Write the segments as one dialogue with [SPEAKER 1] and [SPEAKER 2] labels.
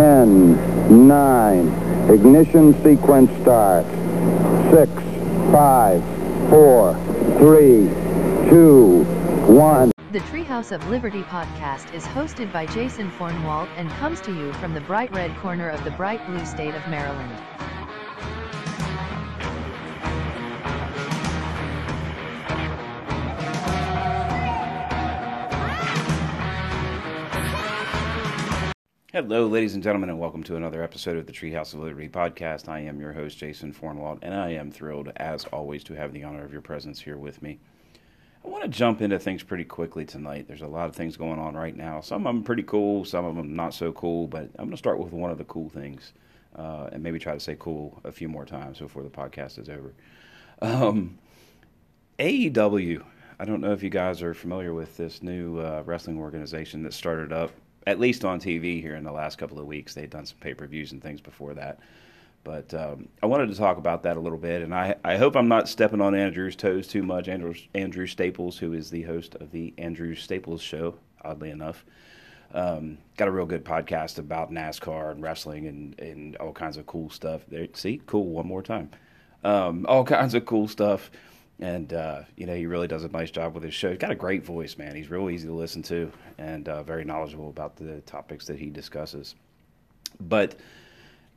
[SPEAKER 1] 10, 9, ignition sequence start. 6, 5, 4, 3, 2, 1.
[SPEAKER 2] The Treehouse of Liberty podcast is hosted by Jason Fornwalt and comes to you from the bright red corner of the bright blue state of Maryland.
[SPEAKER 3] Hello, ladies and gentlemen, and welcome to another episode of the Treehouse of Liberty podcast. I am your host, Jason Fornwalt, and I am thrilled, as always, to have the honor of your presence here with me. I want to jump into things pretty quickly tonight. There's a lot of things going on right now. Some of them pretty cool, some of them not so cool, but I'm going to start with one of the cool things uh, and maybe try to say cool a few more times before the podcast is over. Um, AEW, I don't know if you guys are familiar with this new uh, wrestling organization that started up at least on TV here in the last couple of weeks. They'd done some pay per views and things before that. But um, I wanted to talk about that a little bit, and I, I hope I'm not stepping on Andrew's toes too much. Andrew, Andrew Staples, who is the host of the Andrew Staples Show, oddly enough, um, got a real good podcast about NASCAR and wrestling and, and all kinds of cool stuff. There, see, cool one more time. Um, all kinds of cool stuff and uh, you know he really does a nice job with his show. He's got a great voice, man. He's real easy to listen to and uh, very knowledgeable about the topics that he discusses. But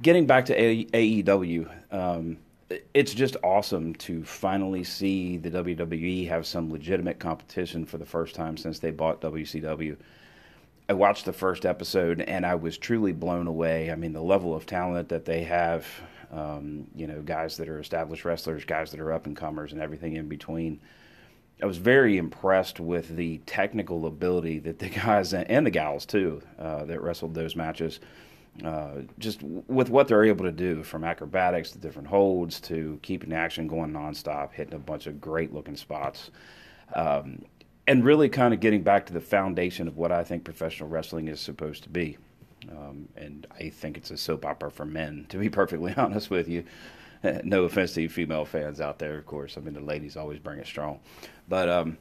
[SPEAKER 3] getting back to AEW, um, it's just awesome to finally see the WWE have some legitimate competition for the first time since they bought WCW. I watched the first episode and I was truly blown away. I mean, the level of talent that they have um, you know, guys that are established wrestlers, guys that are up and comers, and everything in between. I was very impressed with the technical ability that the guys and the gals too uh, that wrestled those matches. Uh, just with what they're able to do, from acrobatics to different holds to keeping action going nonstop, hitting a bunch of great looking spots, um, and really kind of getting back to the foundation of what I think professional wrestling is supposed to be. Um, and I think it's a soap opera for men, to be perfectly honest with you. no offense to you female fans out there, of course. I mean, the ladies always bring it strong. But um,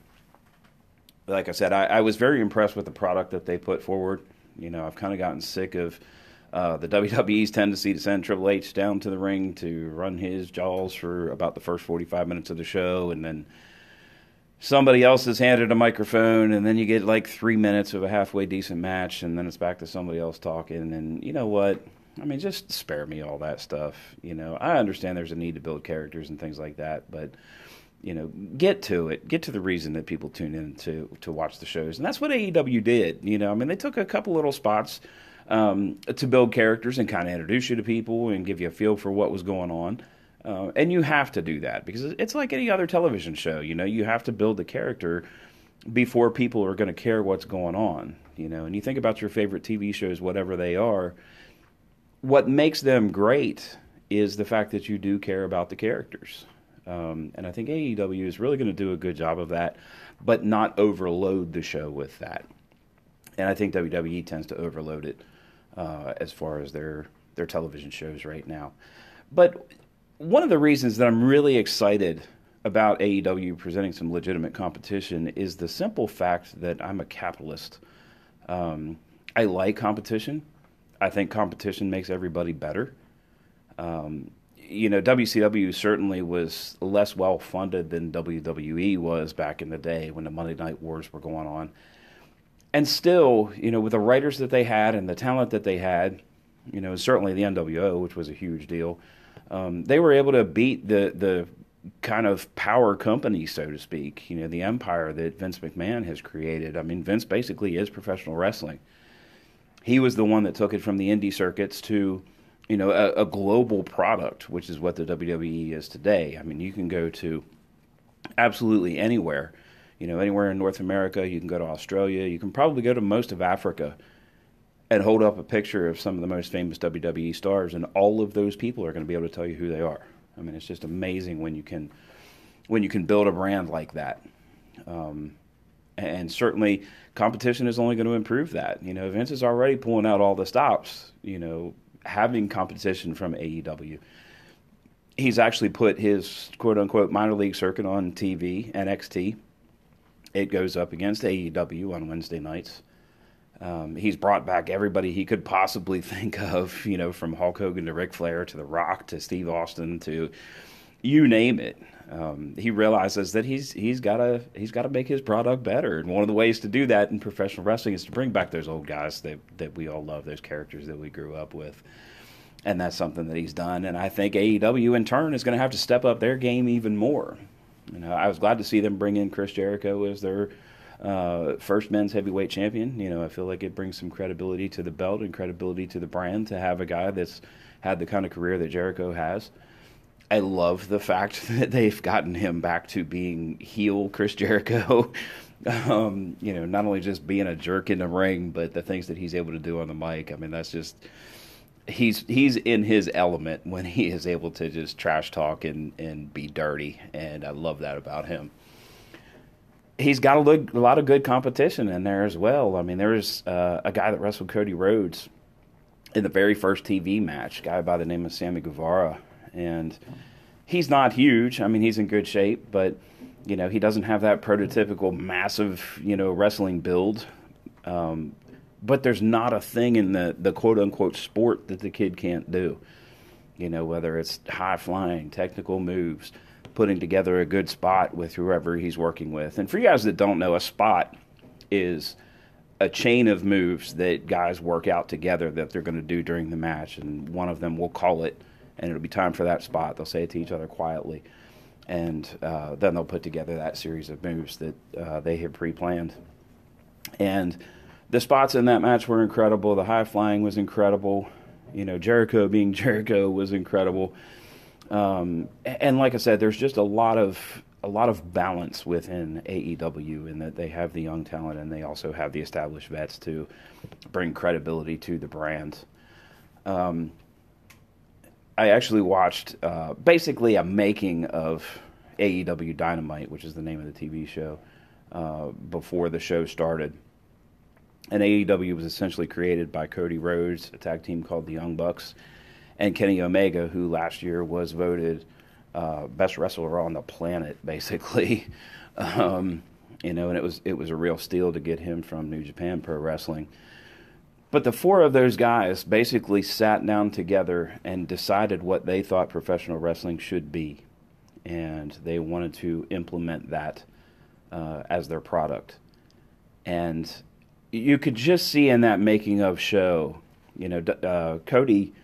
[SPEAKER 3] like I said, I, I, was very impressed with the product that they put forward. You know, I've kind of gotten sick of uh, the WWE's tendency to send Triple H down to the ring to run his jaws for about the first 45 minutes of the show and then – somebody else is handed a microphone and then you get like three minutes of a halfway decent match and then it's back to somebody else talking and you know what? I mean just spare me all that stuff you know? I understand there's a need to build characters and things like that but you know get to it. Get to the reason that people tune in to to watch the shows and that's what aew did you know? I mean they took a couple little spots um, to build characters and kind of introduce you to people and give you a feel for what was going on uh, and you have to do that because it's like any other television show. You know, you have to build the character before people are going to care what's going on. You know, and you think about your favorite TV shows, whatever they are. What makes them great is the fact that you do care about the characters. Um, and I think AEW is really going to do a good job of that, but not overload the show with that. And I think WWE tends to overload it uh, as far as their their television shows right now. But one of the reasons that I'm really excited about AEW presenting some legitimate competition is the simple fact that I'm a capitalist. Um, I like competition. I think competition makes everybody better. Um, you know, WCW certainly was less well funded than WWE was back in the day when the Monday Night Wars were going on. And still, you know, with the writers that they had and the talent that they had, you know, certainly the NWO, which was a huge deal um, they were able to beat the the kind of power company, so to speak. You know, the empire that Vince McMahon has created. I mean, Vince basically is professional wrestling. He was the one that took it from the indie circuits to, you know, a, a global product, which is what the WWE is today. I mean, you can go to absolutely anywhere. You know, anywhere in North America, you can go to Australia, you can probably go to most of Africa and hold up a picture of some of the most famous WWE stars, and all of those people are going to be able to tell you who they are. I mean, it's just amazing when you can when you can build a brand like that. Um, and certainly, competition is only going to improve that. You know, Vince is already pulling out all the stops. You know, having competition from AEW. He's actually put his quote unquote minor league circuit on TV, NXT. It goes up against AEW on Wednesday nights. Um, he's brought back everybody he could possibly think of, you know, from Hulk Hogan to Ric Flair to The Rock to Steve Austin to you name it. Um, he realizes that he's he's got to he's got to make his product better, and one of the ways to do that in professional wrestling is to bring back those old guys that that we all love, those characters that we grew up with, and that's something that he's done. And I think AEW in turn is going to have to step up their game even more. You know, I was glad to see them bring in Chris Jericho as their uh, first men's heavyweight champion. You know, I feel like it brings some credibility to the belt and credibility to the brand to have a guy that's had the kind of career that Jericho has. I love the fact that they've gotten him back to being heel Chris Jericho. um, you know, not only just being a jerk in the ring, but the things that he's able to do on the mic. I mean, that's just he's he's in his element when he is able to just trash talk and and be dirty, and I love that about him he's got a, a, lot of good competition in there as well. I mean, there was uh, a guy that wrestled Cody Rhodes in the very first TV match, a guy by the name of Sammy Guevara, and he's not huge. I mean, he's in good shape, but you know, he doesn't have that prototypical massive, you know, wrestling build. Um, but there's not a thing in the the quote unquote sport that the kid can't do. You know, whether it's high flying, technical moves putting together a good spot with whoever he's working with. And for you guys that don't know, a spot is a chain of moves that guys work out together that they're going to do during the match. And one of them will call it, and it'll be time for that spot. They'll say it to each other quietly. And uh, then they'll put together that series of moves that uh, they have pre planned. And the spots in that match were incredible. The high flying was incredible. You know, Jericho being Jericho was incredible. Um, and like I said, there's just a lot of a lot of balance within AEW in that they have the young talent and they also have the established vets to bring credibility to the brand. Um, I actually watched uh, basically a making of AEW Dynamite, which is the name of the TV show, uh, before the show started. And AEW was essentially created by Cody Rhodes, a tag team called the Young Bucks, and Kenny Omega, who last year was voted uh, best wrestler on the planet, basically. um, you know, and it was it was a real steal to get him from New Japan Pro Wrestling. But the four of those guys basically sat down together and decided what they thought professional wrestling should be, and they wanted to implement that uh, as their product. And you could just see in that making of show, you know, uh, Cody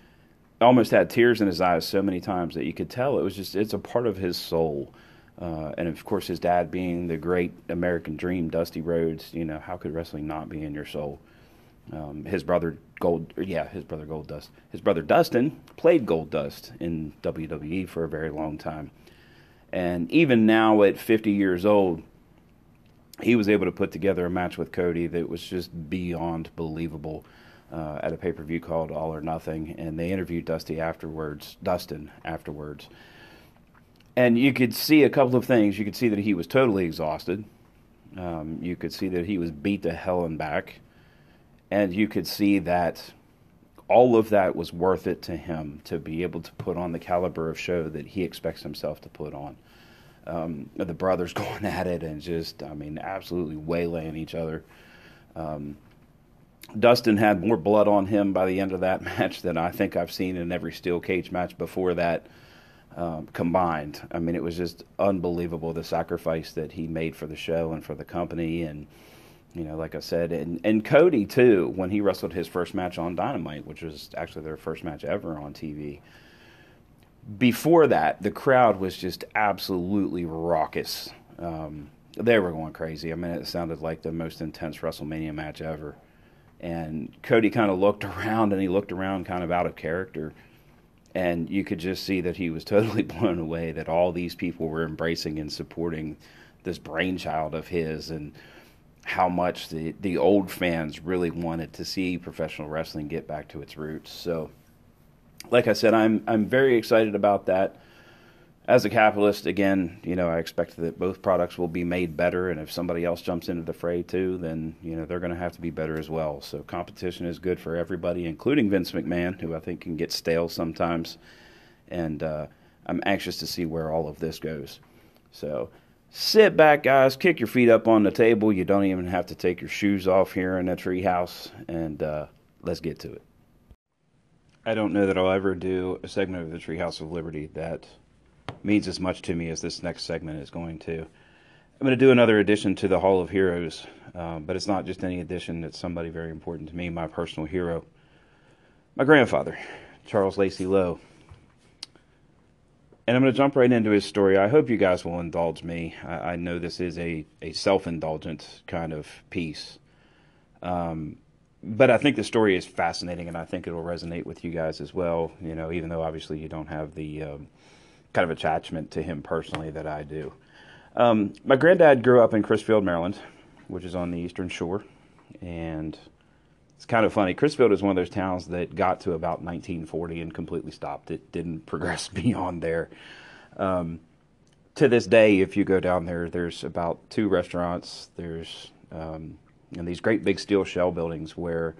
[SPEAKER 3] almost had tears in his eyes so many times that you could tell it was just it's a part of his soul. Uh, and of course, his dad being the great American Dream, Dusty Rhodes. You know, how could wrestling not be in your soul? Um, his brother Gold, yeah, his brother Goldust. His brother Dustin played Goldust in WWE for a very long time, and even now at 50 years old, he was able to put together a match with Cody that was just beyond believable uh, at a pay per view called All or Nothing, and they interviewed Dusty afterwards, Dustin afterwards, and you could see a couple of things. You could see that he was totally exhausted. Um, you could see that he was beat to hell and back, and you could see that all of that was worth it to him to be able to put on the caliber of show that he expects himself to put on. Um, the brothers going at it and just, I mean, absolutely waylaying each other. Um, Dustin had more blood on him by the end of that match than I think I've seen in every steel cage match before that um, combined. I mean, it was just unbelievable the sacrifice that he made for the show and for the company. And, you know, like I said, and, and Cody, too, when he wrestled his first match on Dynamite, which was actually their first match ever on TV. Before that, the crowd was just absolutely raucous. Um, they were going crazy. I mean, it sounded like the most intense WrestleMania match ever. And Cody kind of looked around and he looked around kind of out of character. And you could just see that he was totally blown away that all these people were embracing and supporting this brainchild of his and how much the, the old fans really wanted to see professional wrestling get back to its roots. So, like I said, I'm I'm very excited about that as a capitalist, again, you know, I expect that both products will be made better, and if somebody else jumps into the fray too, then you know they're going to have to be better as well. So competition is good for everybody, including Vince McMahon, who I think can get stale sometimes, and uh, I'm anxious to see where all of this goes. So Sit back, guys. Kick your feet up on the table. You don't even have to take your shoes off here in the treehouse, and uh, let's get to it. I don't know that I'll ever do a segment of the Treehouse of Liberty that means as much to me as this next segment is going to. I'm going to do another addition to the Hall of Heroes, uh, but it's not just any addition. It's somebody very important to me, my personal hero, my grandfather, Charles Lacey Lowe. And I'm going to jump right into his story. I hope you guys will indulge me. I, I know this is a, a self indulgent kind of piece. Um, but I think the story is fascinating, and I think it'll resonate with you guys as well. You know, even though obviously you don't have the um, kind of attachment to him personally that I do. Um, my granddad grew up in Crisfield, Maryland, which is on the eastern shore, and it's kind of funny. Crisfield is one of those towns that got to about 1940 and completely stopped. It didn't progress beyond there. Um, to this day, if you go down there, there's about two restaurants. There's um, and these great big steel shell buildings where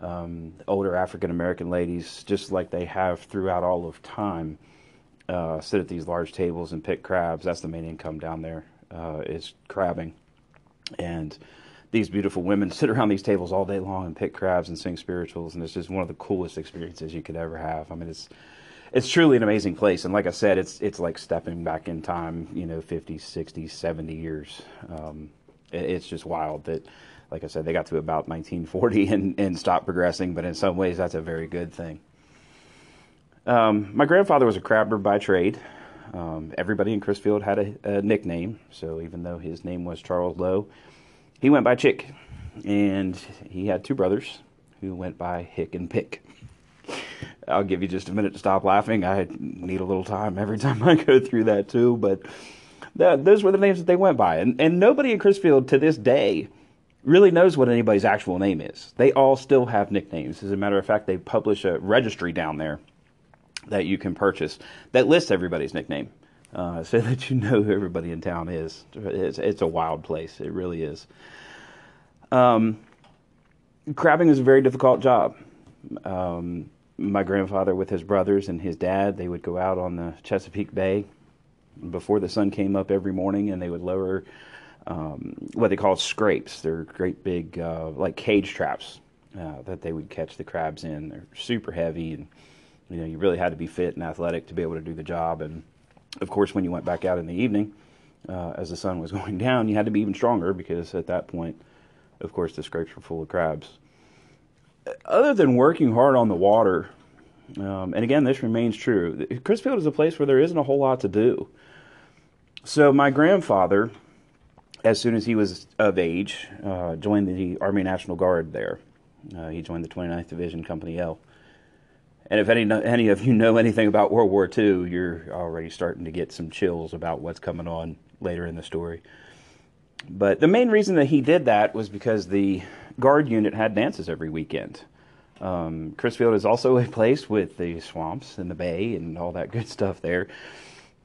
[SPEAKER 3] um, older African American ladies, just like they have throughout all of time, uh, sit at these large tables and pick crabs. That's the main income down there uh, is crabbing, and these beautiful women sit around these tables all day long and pick crabs and sing spirituals, and it's just one of the coolest experiences you could ever have. I mean, it's it's truly an amazing place, and like I said, it's it's like stepping back in time, you know, 50, 60, 70 years. Um, it, it's just wild that, like I said, they got to about 1940 and and stopped progressing, but in some ways, that's a very good thing. Um, my grandfather was a crabber by trade. Um, everybody in Crisfield had a, a, nickname, so even though his name was Charles Lowe, he went by Chick, and he had two brothers who went by Hick and Pick. I'll give you just a minute to stop laughing. I need a little time every time I go through that too, but those were the names that they went by, and and nobody in Crisfield to this day really knows what anybody's actual name is. They all still have nicknames. As a matter of fact, they publish a registry down there that you can purchase that lists everybody's nickname uh, so that you know who everybody in town is. It's, it's a wild place. It really is. Um, crabbing is a very difficult job. Um, my grandfather, with his brothers and his dad, they would go out on the Chesapeake Bay before the sun came up every morning, and they would lower um, what they call scrapes. They're great big, uh, like cage traps uh, that they would catch the crabs in. They're super heavy, and you know you really had to be fit and athletic to be able to do the job. And of course, when you went back out in the evening, uh, as the sun was going down, you had to be even stronger because at that point, of course, the scrapes were full of crabs. Other than working hard on the water, um, and again, this remains true. Crisfield is a place where there isn't a whole lot to do. So my grandfather, as soon as he was of age, uh, joined the Army National Guard there. Uh, he joined the 29th Division, Company L. And if any any of you know anything about World War II, you're already starting to get some chills about what's coming on later in the story. But the main reason that he did that was because the guard unit had dances every weekend. Um, Crisfield is also a place with the swamps and the bay and all that good stuff there.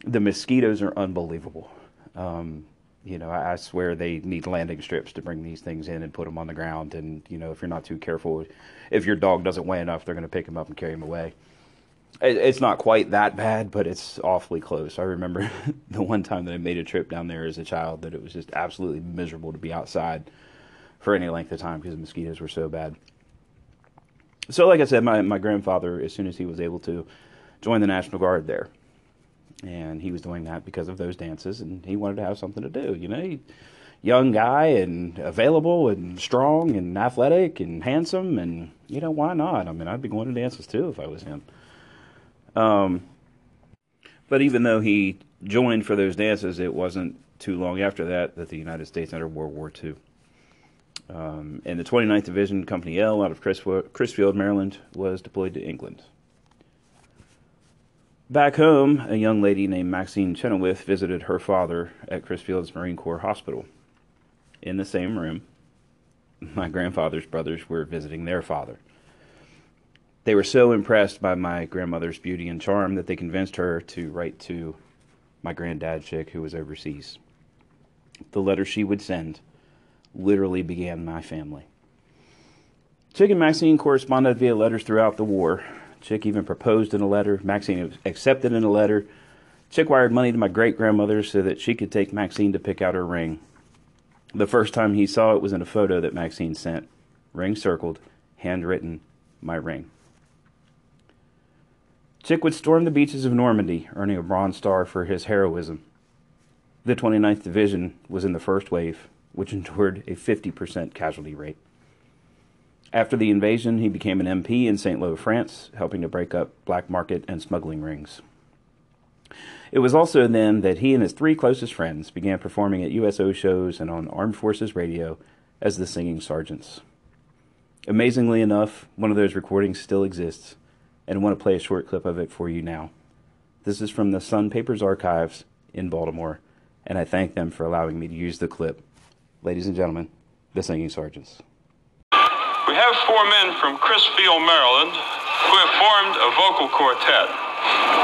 [SPEAKER 3] The mosquitoes are unbelievable. Um, you know, I, swear they need landing strips to bring these things in and put them on the ground. And you know, if you're not too careful, if your dog doesn't weigh enough, they're going to pick him up and carry him away. It, it's not quite that bad, but it's awfully close. I remember the one time that I made a trip down there as a child that it was just absolutely miserable to be outside for any length of time because the mosquitoes were so bad. So, like I said, my, my grandfather, as soon as he was able to, join the National Guard there and he was doing that because of those dances, and he wanted to have something to do. You know, he, young guy and available and strong and athletic and handsome, and you know why not? I mean, I'd be going to dances too if I was him. Um, but even though he joined for those dances, it wasn't too long after that that the United States entered World War II. Um, and the 29th Division, Company L, out of Crisfield, Maryland, was deployed to England. Back home, a young lady named Maxine Chenoweth visited her father at Crisfield's Marine Corps Hospital. In the same room, my grandfather's brothers were visiting their father. They were so impressed by my grandmother's beauty and charm that they convinced her to write to my granddad chick who was overseas. The letter she would send literally began my family. Chick and Maxine corresponded via letters throughout the war, Chick even proposed in a letter. Maxine accepted in a letter. Chick wired money to my great grandmother so that she could take Maxine to pick out her ring. The first time he saw it was in a photo that Maxine sent. Ring circled, handwritten, my ring. Chick would storm the beaches of Normandy, earning a Bronze Star for his heroism. The 29th Division was in the first wave, which endured a 50% casualty rate. After the invasion, he became an MP in St. Lo, France, helping to break up black market and smuggling rings. It was also then that he and his three closest friends began performing at USO shows and on Armed Forces Radio as the singing sergeants. Amazingly enough, one of those recordings still exists, and I want to play a short clip of it for you now. This is from the Sun Papers archives in Baltimore, and I thank them for allowing me to use the clip. Ladies and gentlemen, the singing sergeants.
[SPEAKER 4] We have four men from Crisfield, Maryland, who have formed a vocal quartet.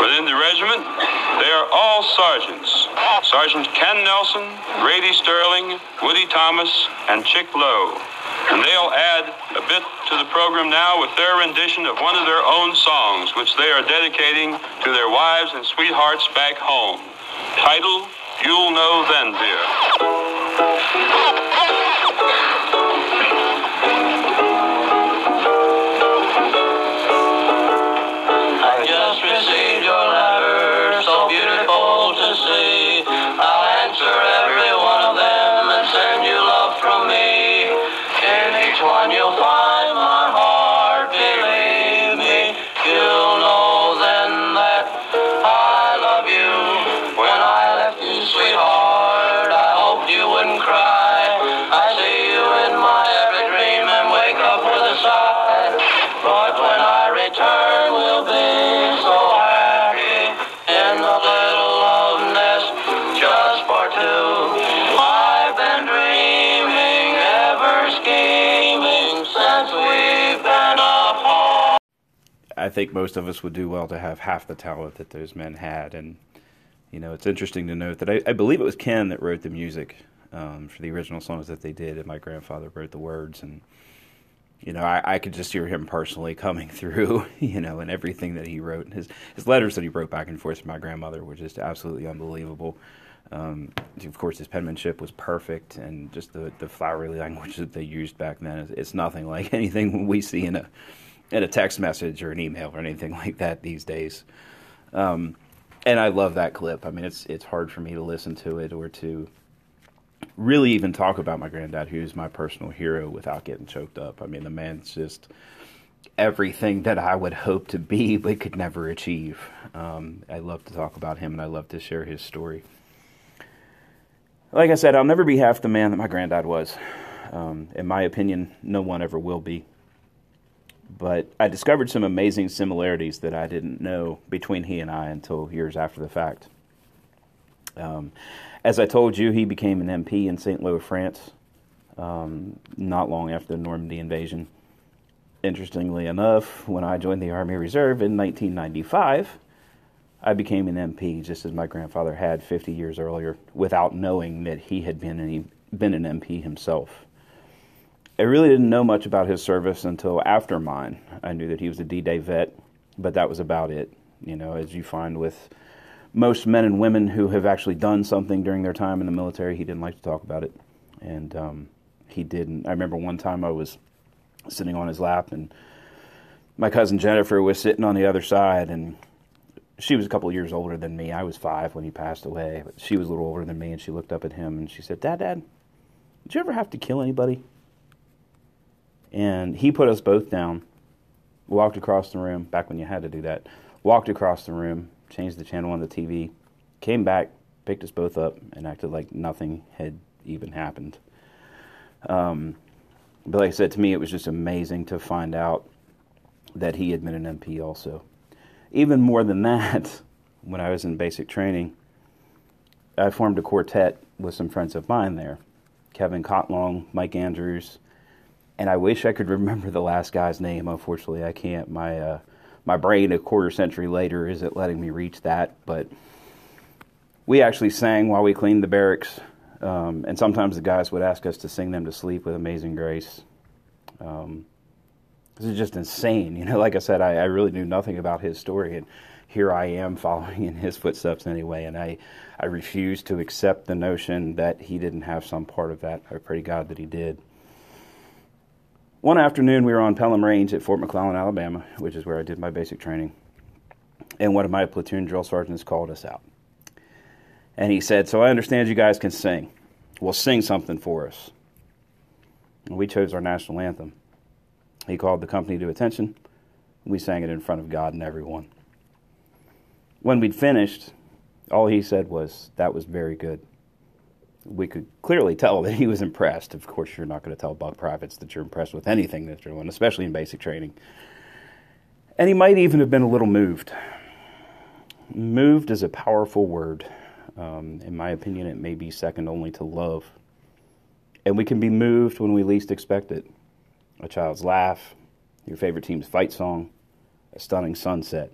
[SPEAKER 4] Within the regiment, they are all sergeants. Sergeant Ken Nelson, Grady Sterling, Woody Thomas, and Chick Lowe. And they'll add a bit to the program now with their rendition of one of their own songs, which they are dedicating to their wives and sweethearts back home. Title, You'll Know Then, Dear.
[SPEAKER 3] Think most of us would do well to have half the talent that those men had. And, you know, it's interesting to note that I, I believe it was Ken that wrote the music um, for the original songs that they did, and my grandfather wrote the words. And, you know, I, I could just hear him personally coming through, you know, and everything that he wrote. His, his letters that he wrote back and forth to my grandmother were just absolutely unbelievable. Um, of course, his penmanship was perfect, and just the, the flowery language that they used back then, is it's nothing like anything we see in a in a text message or an email or anything like that these days. Um, and I love that clip. I mean, it's it's hard for me to listen to it or to really even talk about my granddad, who's my personal hero, without getting choked up. I mean, the man's just everything that I would hope to be but could never achieve. Um, I love to talk about him and I love to share his story. Like I said, I'll never be half the man that my granddad was. Um, in my opinion, no one ever will be but I discovered some amazing similarities that I didn't know between he and I until years after the fact. Um, as I told you, he became an MP in St. Louis, France, um, not long after the Normandy invasion. Interestingly enough, when I joined the Army Reserve in 1995, I became an MP just as my grandfather had 50 years earlier, without knowing that he had been, been an MP himself. I really didn't know much about his service until after mine. I knew that he was a D-Day vet, but that was about it. You know, as you find with most men and women who have actually done something during their time in the military, he didn't like to talk about it, and um, he didn't. I remember one time I was sitting on his lap, and my cousin Jennifer was sitting on the other side, and she was a couple years older than me. I was five when he passed away, but she was a little older than me, and she looked up at him and she said, "Dad, Dad, did you ever have to kill anybody?" And he put us both down, walked across the room, back when you had to do that, walked across the room, changed the channel on the TV, came back, picked us both up, and acted like nothing had even happened. Um, but like I said, to me, it was just amazing to find out that he had been an MP also. Even more than that, when I was in basic training, I formed a quartet with some friends of mine there Kevin Cotlong, Mike Andrews, and I wish I could remember the last guy's name. Unfortunately, I can't. My uh, my brain a quarter century later isn't letting me reach that. But we actually sang while we cleaned the barracks, um, and sometimes the guys would ask us to sing them to sleep with Amazing Grace. Um, This is just insane. You know, like I said, I, I really knew nothing about his story, and here I am following in his footsteps anyway. And I, I refuse to accept the notion that he didn't have some part of that. I pray God that he did. One afternoon, we were on Pelham Range at Fort McClellan, Alabama, which is where I did my basic training. And one of my platoon drill sergeants called us out. And he said, So I understand you guys can sing. Well, sing something for us. And we chose our national anthem. He called the company to attention. We sang it in front of God and everyone. When we'd finished, all he said was, That was very good we could clearly tell that he was impressed. Of course, you're not going to tell buck privates that you're impressed with anything that they're doing, especially in basic training. And he might even have been a little moved. Moved is a powerful word. Um, in my opinion, it may be second only to love. And we can be moved when we least expect it. A child's laugh, your favorite team's fight song, a stunning sunset.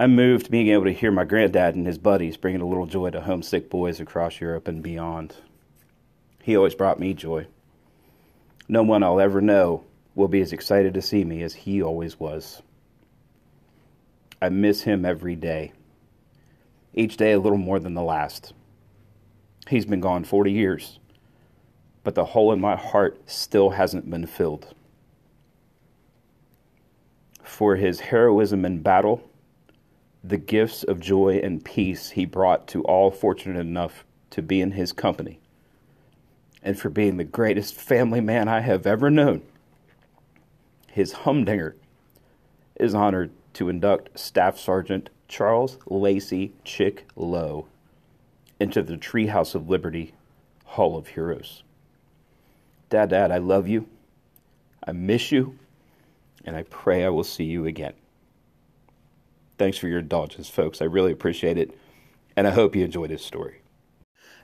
[SPEAKER 3] I'm moved being able to hear my granddad and his buddies bringing a little joy to homesick boys across Europe and beyond. He always brought me joy. No one I'll ever know will be as excited to see me as he always was. I miss him every day, each day a little more than the last. He's been gone 40 years, but the hole in my heart still hasn't been filled. For his heroism in battle, the gifts of joy and peace he brought to all fortunate enough to be in his company, and for being the greatest family man I have ever known. His humdinger is honored to induct Staff Sergeant Charles Lacey Chick Lowe into the Treehouse of Liberty Hall of Heroes. Dad, Dad, I love you. I miss you. And I pray I will see you again. Thanks for your indulgence, folks. I really appreciate it. And I hope you enjoyed this story.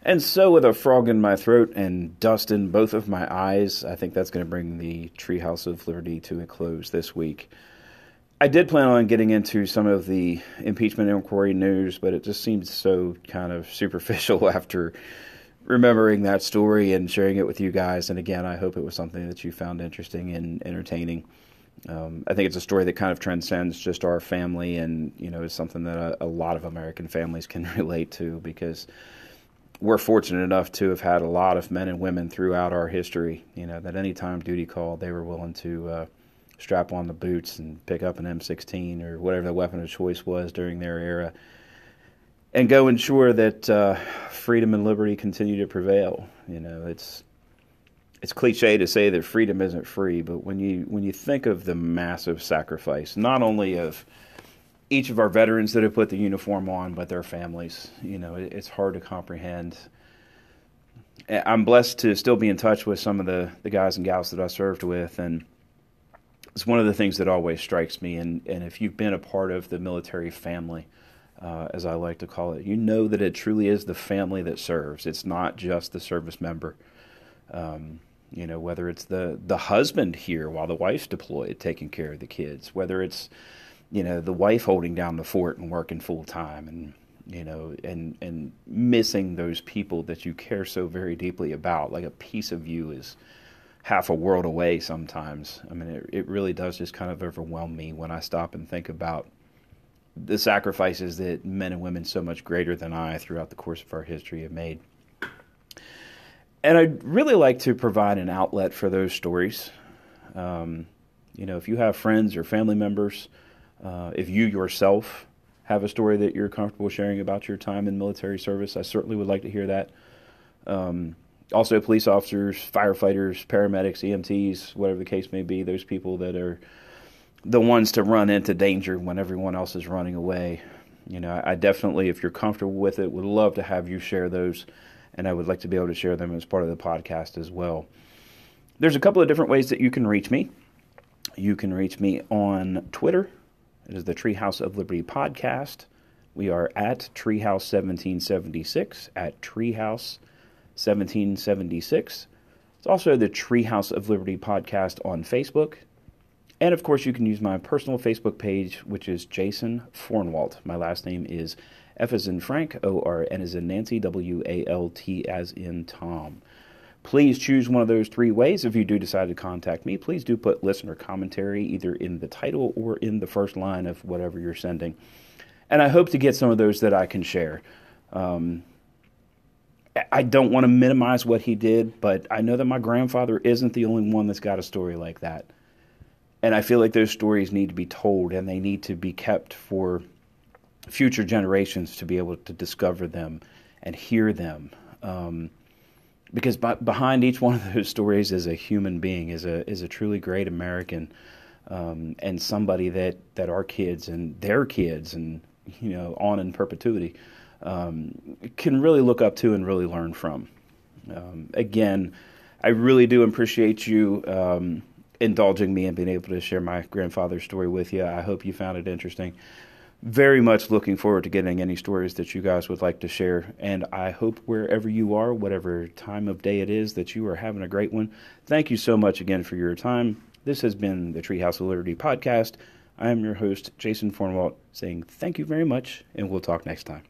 [SPEAKER 3] And so, with a frog in my throat and dust in both of my eyes, I think that's going to bring the Treehouse of Liberty to a close this week. I did plan on getting into some of the impeachment inquiry news, but it just seemed so kind of superficial after remembering that story and sharing it with you guys. And again, I hope it was something that you found interesting and entertaining. Um, I think it's a story that kind of transcends just our family, and you know, is something that a, a, lot of American families can relate to because we're fortunate enough to have had a lot of men and women throughout our history. You know, that any time duty called, they were willing to uh, strap on the boots and pick up an M16 or whatever the weapon of choice was during their era, and go ensure that uh, freedom and liberty continue to prevail. You know, it's it's cliche to say that freedom isn't free, but when you when you think of the massive sacrifice, not only of each of our veterans that have put the uniform on, but their families, you know, it, it's hard to comprehend. I'm blessed to still be in touch with some of the, the guys and gals that I served with, and it's one of the things that always strikes me. And, and if you've been a part of the military family, uh, as I like to call it, you know that it truly is the family that serves. It's not just the service member. Um, you know, whether it's the the husband here while the wife's deployed taking care of the kids, whether it's you know the wife holding down the fort and working full time, and you know, and and missing those people that you care so very deeply about. Like a piece of you is half a world away sometimes. I mean, it, it really does just kind of overwhelm me when I stop and think about the sacrifices that men and women so much greater than I throughout the course of our history have made and I'd really like to provide an outlet for those stories. Um, you know, if you have friends or family members, uh, if you yourself have a story that you're comfortable sharing about your time in military service, I certainly would like to hear that. Um, also, police officers, firefighters, paramedics, EMTs, whatever the case may be, those people that are the ones to run into danger when everyone else is running away. You know, I definitely, if you're comfortable with it, would love to have you share those and I would like to be able to share them as part of the podcast as well. There's a couple of different ways that you can reach me. You can reach me on Twitter. It is the Treehouse of Liberty podcast. We are at Treehouse 1776, at Treehouse 1776. It's also the Treehouse of Liberty podcast on Facebook. And of course, you can use my personal Facebook page, which is Jason Fornwalt. My last name is F as in Frank, O R N as in Nancy, W A L T as in Tom. Please choose one of those three ways. If you do decide to contact me, please do put listener commentary either in the title or in the first line of whatever you're sending. And I hope to get some of those that I can share. Um, I don't want to minimize what he did, but I know that my grandfather isn't the only one that's got a story like that. And I feel like those stories need to be told and they need to be kept for future generations to be able to discover them and hear them. Um, because behind each one of those stories is a human being, is a is a truly great American, um, and somebody that that our kids and their kids and you know on in perpetuity um, can really look up to and really learn from. Um, again, I really do appreciate you um, indulging me and being able to share my grandfather's story with you. I hope you found it interesting very much looking forward to getting any stories that you guys would like to share. And I hope wherever you are, whatever time of day it is, that you are having a great one. Thank you so much again for your time. This has been the Treehouse of Liberty podcast. I am your host, Jason Fornwalt, saying thank you very much, and we'll talk next time.